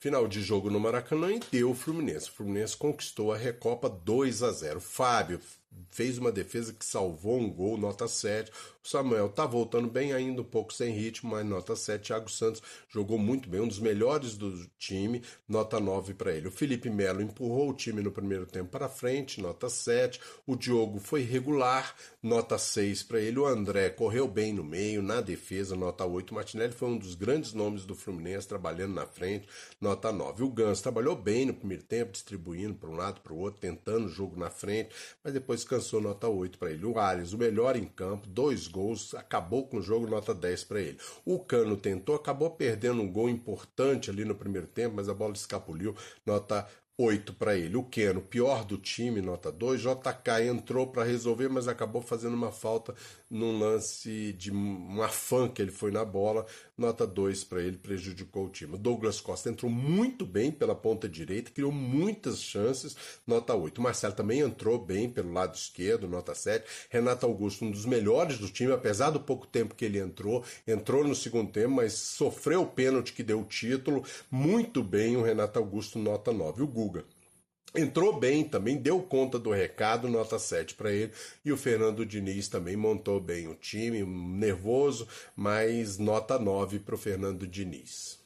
Final de jogo no Maracanã e deu o Fluminense. O Fluminense conquistou a Recopa 2 a 0. Fábio fez uma defesa que salvou um gol, nota 7. O Samuel tá voltando bem ainda, um pouco sem ritmo, mas nota 7. Thiago Santos jogou muito bem, um dos melhores do time, nota 9 para ele. O Felipe Melo empurrou o time no primeiro tempo para frente, nota 7. O Diogo foi regular, nota 6 para ele. O André correu bem no meio, na defesa, nota 8. O Martinelli foi um dos grandes nomes do Fluminense, trabalhando na frente, nota 9. O Gans trabalhou bem no primeiro tempo, distribuindo para um lado para o outro, tentando o jogo na frente, mas depois cansou, nota 8 para ele. O Arias, o melhor em campo, dois gols, acabou com o jogo, nota 10 para ele. O Cano tentou, acabou perdendo um gol importante ali no primeiro tempo, mas a bola escapuliu, nota 8 para ele. O Keno, pior do time, nota 2. JK entrou para resolver, mas acabou fazendo uma falta num lance de um afã que ele foi na bola, nota 2 para ele, prejudicou o time. Douglas Costa entrou muito bem pela ponta direita, criou muitas chances, nota 8. O Marcelo também entrou bem pelo lado esquerdo, nota 7. Renato Augusto, um dos melhores do time, apesar do pouco tempo que ele entrou, entrou no segundo tempo, mas sofreu o pênalti que deu o título, muito bem o Renato Augusto, nota 9. O Google Entrou bem também, deu conta do recado, nota 7 para ele. E o Fernando Diniz também montou bem o time, nervoso, mas nota 9 para o Fernando Diniz.